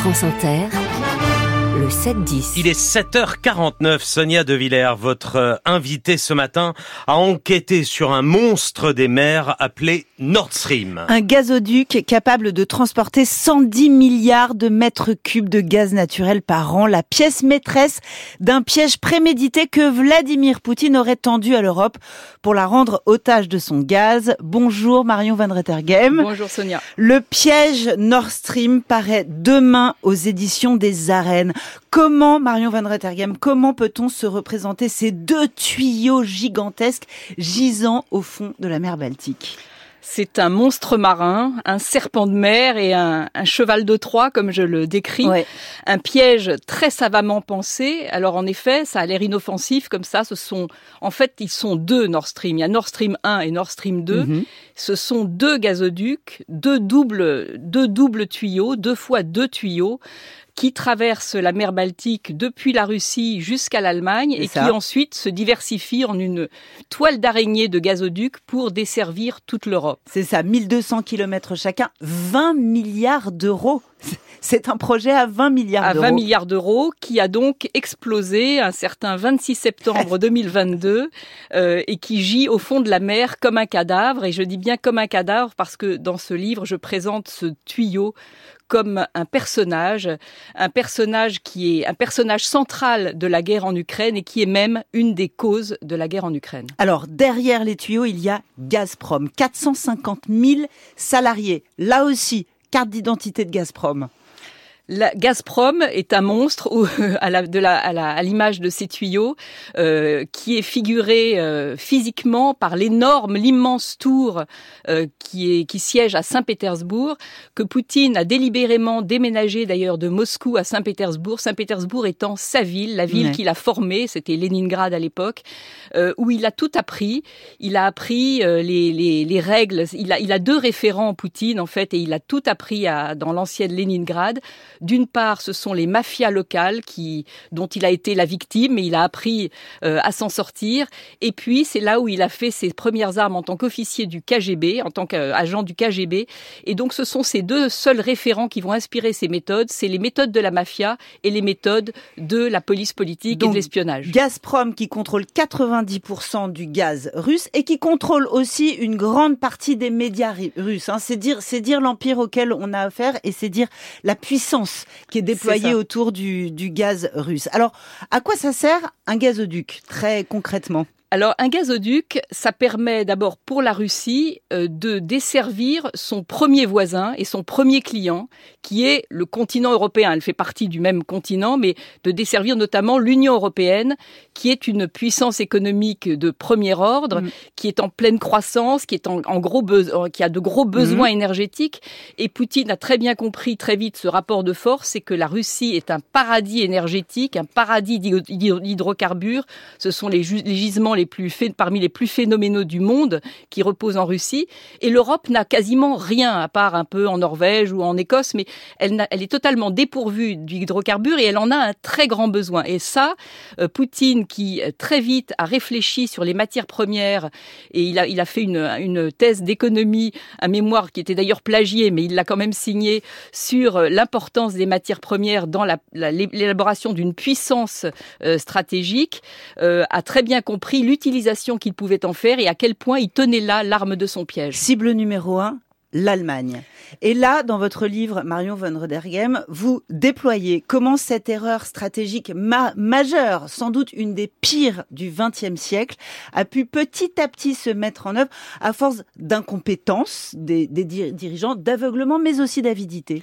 France Inter, le 7-10. Il est 7h49. Sonia De Villers, votre euh, invitée ce matin, a enquêté sur un monstre des mers appelé Nord Stream. Un gazoduc capable de transporter 110 milliards de mètres cubes de gaz naturel par an, la pièce maîtresse d'un piège prémédité que Vladimir Poutine aurait tendu à l'Europe pour la rendre otage de son gaz. Bonjour Marion Van Rettergem. Bonjour Sonia. Le piège Nord Stream paraît demain aux éditions des arènes. Comment, Marion Van Rettergem, comment peut-on se représenter ces deux tuyaux gigantesques gisant au fond de la mer Baltique? C'est un monstre marin, un serpent de mer et un, cheval de Troie, comme je le décris. Un piège très savamment pensé. Alors en effet, ça a l'air inoffensif comme ça. Ce sont, en fait, ils sont deux Nord Stream. Il y a Nord Stream 1 et Nord Stream 2. Mhm. Ce sont deux gazoducs, deux doubles, deux doubles tuyaux, deux fois deux tuyaux qui traverse la mer Baltique depuis la Russie jusqu'à l'Allemagne et, qui ensuite se diversifie en une toile d'araignée de gazoducs pour desservir toute l'Europe. C'est ça, 1200 km chacun, 20 milliards d'euros. C'est un projet à 20 milliards d'euros. À 20 milliards d'euros qui a donc explosé un certain 26 septembre 2022 euh, et qui gît au fond de la mer comme un cadavre. Et je dis bien comme un cadavre parce que dans ce livre, je présente ce tuyau comme un personnage, un personnage qui est un personnage central de la guerre en Ukraine et qui est même une des causes de la guerre en Ukraine. Alors derrière les tuyaux, il y a Gazprom, 450 000 salariés. Là aussi, carte d'identité de Gazprom. La Gazprom est un monstre à la, de la, à l'image de ces tuyaux euh, qui est figuré euh, physiquement par l'énorme, l'immense tour euh, qui, est, qui siège à Saint-Pétersbourg, que Poutine a délibérément déménagé d'ailleurs de Moscou à Saint-Pétersbourg, Saint-Pétersbourg étant sa ville, la ville qu'il a formée, c'était Leningrad à l'époque, où il a tout appris. Il a appris les, les, les, règles, il a, il a deux référents Poutine en fait, et il a tout appris à, dans l'ancienne Leningrad d'une part, ce sont les mafias locales qui, dont il a été la victime, mais il a appris euh, à s'en sortir. Et puis, c'est là où il a fait ses premières armes en tant qu'officier du KGB, en tant qu'agent du KGB. Et donc, ce sont ces deux seuls référents qui vont inspirer ces méthodes. C'est les méthodes de la mafia et les méthodes de la police politique et de l'espionnage. Gazprom qui contrôle 90% du gaz russe et qui contrôle aussi une grande partie des médias russes. Hein. C'est dire, c'est dire l'empire auquel on a affaire et c'est dire la puissance qui est déployé autour du, du gaz russe. Alors, à quoi ça sert un gazoduc, très concrètement? Alors un gazoduc, ça permet d'abord pour la Russie euh, de desservir son premier voisin et son premier client, qui est le continent européen. Elle fait partie du même continent, mais de desservir notamment l'Union européenne, qui est une puissance économique de premier ordre, mm. qui est en pleine croissance, qui est en, gros qui a de gros besoins mm. énergétiques. Et Poutine a très bien compris très vite ce rapport de force, c'est que la Russie est un paradis énergétique, un paradis d'hydrocarbures. Ce sont les, les gisements les plus parmi les plus phénoménaux du monde qui reposent en Russie. Et l'Europe n'a quasiment rien, à part un peu en Norvège ou en Écosse, mais elle, est totalement dépourvue d'hydrocarbures et elle en a un très grand besoin. Et ça, euh, Poutine, qui euh, très vite a réfléchi sur les matières premières, et il a, fait une, une thèse d'économie, un mémoire qui était d'ailleurs plagié, mais il l'a quand même signé, sur euh, l'importance des matières premières dans l'élaboration d'une puissance stratégique, a très bien compris l'utilisation qu'il pouvait en faire et à quel point il tenait là l'arme de son piège. Cible numéro un, l'Allemagne. Et là, dans votre livre, Marion von Rodergem, vous déployez comment cette erreur stratégique majeure, sans doute une des pires du XXe siècle, a pu petit à petit se mettre en œuvre à force d'incompétence des, dirigeants, d'aveuglement, mais aussi d'avidité.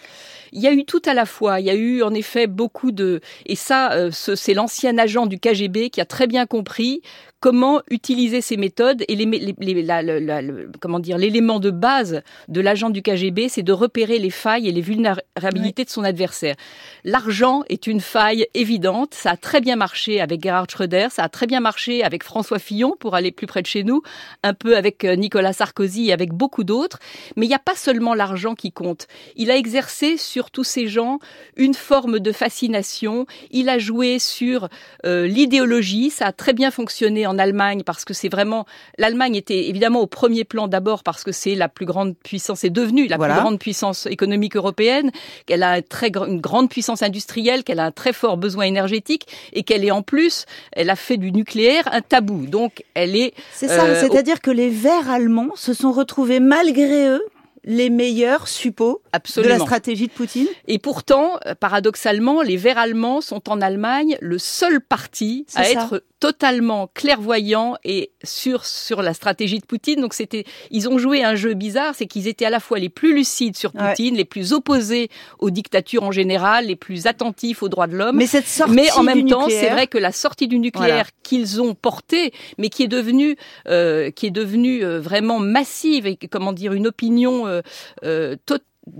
Il y a eu tout à la fois. Il y a eu en effet beaucoup de... Et ça, euh, c'est l'ancien agent du KGB qui a très bien compris comment utiliser ces méthodes et l'élément de base de l'agent du KGB, c'est de repérer les failles et les vulnérabilités de son adversaire. L'argent est une faille évidente. Ça a très bien marché avec Gerhard Schröder, ça a très bien marché avec François Fillon pour aller plus près de chez nous, un peu avec euh, Nicolas Sarkozy et avec beaucoup d'autres. Mais il n'y a pas seulement l'argent qui compte. Il a exercé sur tous ces gens une forme de fascination. Il a joué sur euh, l'idéologie. Ça a très bien fonctionné en Allemagne parce que c'est vraiment l'Allemagne était évidemment au premier plan d'abord parce que c'est la plus grande puissance, est devenue la plus grande puissance économique européenne, qu'elle a très, une grande puissance industrielle, qu'elle a un très fort besoin énergétique et qu'elle est en plus, elle a fait du nucléaire un tabou. Donc elle est. C'est ça, euh, c'est-à-dire que les Verts allemands se sont retrouvés malgré eux les meilleurs suppôts de la stratégie de Poutine Et pourtant, euh, paradoxalement, les Verts allemands sont en Allemagne le seul parti à être totalement clairvoyant et sûr sur la stratégie de Poutine. Donc c'était, ils ont joué un jeu bizarre, c'est qu'ils étaient à la fois les plus lucides sur Poutine, les plus opposés aux dictatures en général, les plus attentifs aux droits de l'homme. Mais cette sortie Mais en même temps, c'est vrai que la sortie du nucléaire qu'ils ont portée, mais qui est devenue, euh, qui est devenue euh, vraiment massive et comment dire une opinion euh, euh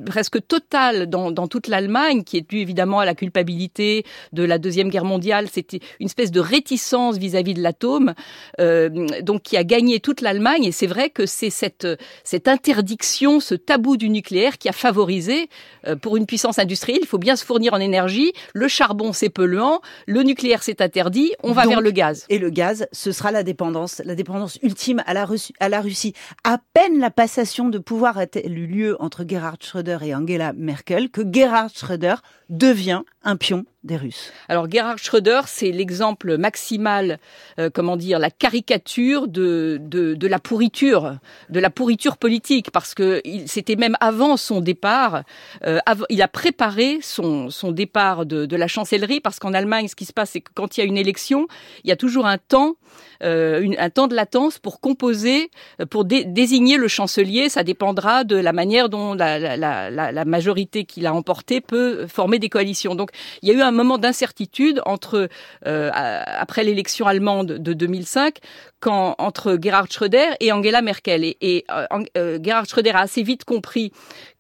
presque totale dans, dans toute l'Allemagne, qui est due évidemment à la culpabilité de la Deuxième Guerre mondiale. C'était une espèce de réticence vis-à-vis de l'atome, euh, donc qui a gagné toute l'Allemagne. Et c'est vrai que c'est cette, cette interdiction, ce tabou du nucléaire qui a favorisé, euh, pour une puissance industrielle, il faut bien se fournir en énergie. Le charbon, c'est polluant. Le nucléaire, c'est interdit. On va vers le gaz. Et le gaz, ce sera la dépendance, la dépendance ultime à la, à la Russie. À peine la passation de pouvoir a eu lieu entre Gerhard et Angela Merkel que Gerhard Schröder devient un pion Alors Gerhard Schröder, c'est l'exemple maximal, euh, comment dire, la caricature de, de, la pourriture, de la pourriture politique, parce que c'était même avant son départ, euh, il a préparé son, son départ de, de la chancellerie, parce qu'en Allemagne, ce qui se passe, c'est que quand il y a une élection, il y a toujours un temps, euh, un temps de latence pour composer, pour désigner le chancelier. Ça dépendra de la manière dont la, la, la, la majorité qu'il a emportée peut former des coalitions. Donc il y a eu moment d'incertitude entre euh, après l'élection allemande de 2005, quand entre Gerhard Schröder et Angela Merkel. Et, euh, euh, Gerhard Schröder a assez vite compris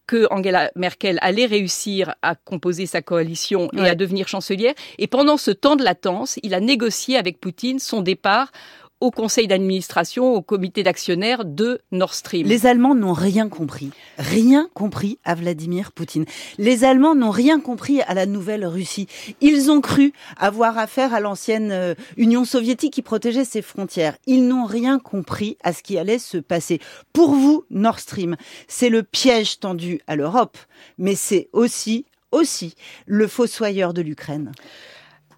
que Angela Merkel allait réussir à composer sa coalition et à devenir chancelière. Et pendant ce temps de latence, il a négocié avec Poutine son départ au conseil d'administration, au comité d'actionnaires de Nord Stream. Les Allemands n'ont rien compris. Rien compris à Vladimir Poutine. Les Allemands n'ont rien compris à la nouvelle Russie. Ils ont cru avoir affaire à l'ancienne euh, Union soviétique qui protégeait ses frontières. Ils n'ont rien compris à ce qui allait se passer. Pour vous, Nord Stream, c'est le piège tendu à l'Europe, mais c'est aussi, aussi le fossoyeur de l'Ukraine.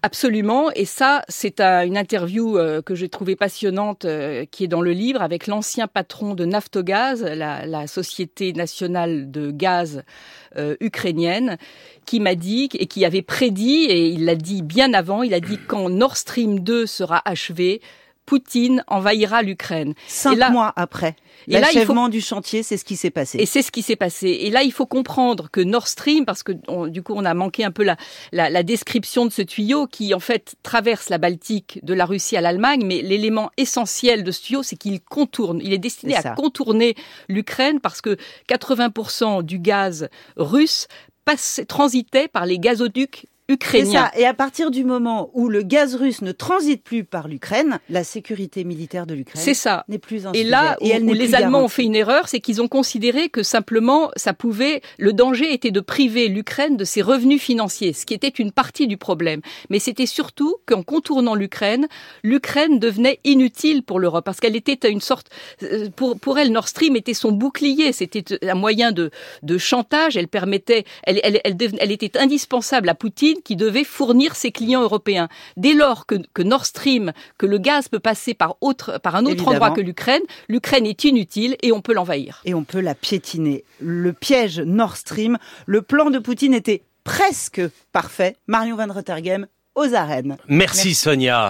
Absolument, et ça, c'est une interview euh, que j'ai trouvée passionnante, euh, qui est dans le livre, avec l'ancien patron de Naftogaz, la, société nationale de gaz euh, ukrainienne, qui m'a dit et qui avait prédit, et il l'a dit bien avant, il a dit quand Nord Stream 2 sera achevé, Poutine envahira l'Ukraine. Cinq mois après. L'achèvement du chantier, c'est ce qui s'est passé. Et c'est ce qui s'est passé. Et là, il faut comprendre que Nord Stream, parce que du coup, on a manqué un peu la, la, description de ce tuyau qui, en fait, traverse la Baltique de la Russie à l'Allemagne, mais l'élément essentiel de ce tuyau, c'est qu'il contourne. Il est destiné à contourner l'Ukraine parce que 80% du gaz russe transitait par les gazoducs ukrainien. Et à partir du moment où le gaz russe ne transite plus par l'Ukraine, la sécurité militaire de l'Ukraine c'est ça. n'est plus un Et là où, les Allemands ont fait une erreur, c'est qu'ils ont considéré que simplement ça pouvait, le danger était de priver l'Ukraine de ses revenus financiers, ce qui était une partie du problème. Mais c'était surtout qu'en contournant l'Ukraine, l'Ukraine devenait inutile pour l'Europe parce qu'elle était une sorte, euh, pour pour elle Nord Stream était son bouclier, c'était un moyen de de chantage. Elle permettait, elle elle, elle, elle était indispensable à Poutine qui devait fournir ses clients européens. Dès lors que, Nord Stream, que le gaz peut passer par, autre, par un autre endroit que l'Ukraine, l'Ukraine est inutile et on peut l'envahir. Et on peut la piétiner. Le piège Nord Stream, le plan de Poutine était presque parfait. Marion Van Rottergem aux arènes. Merci. Sonia.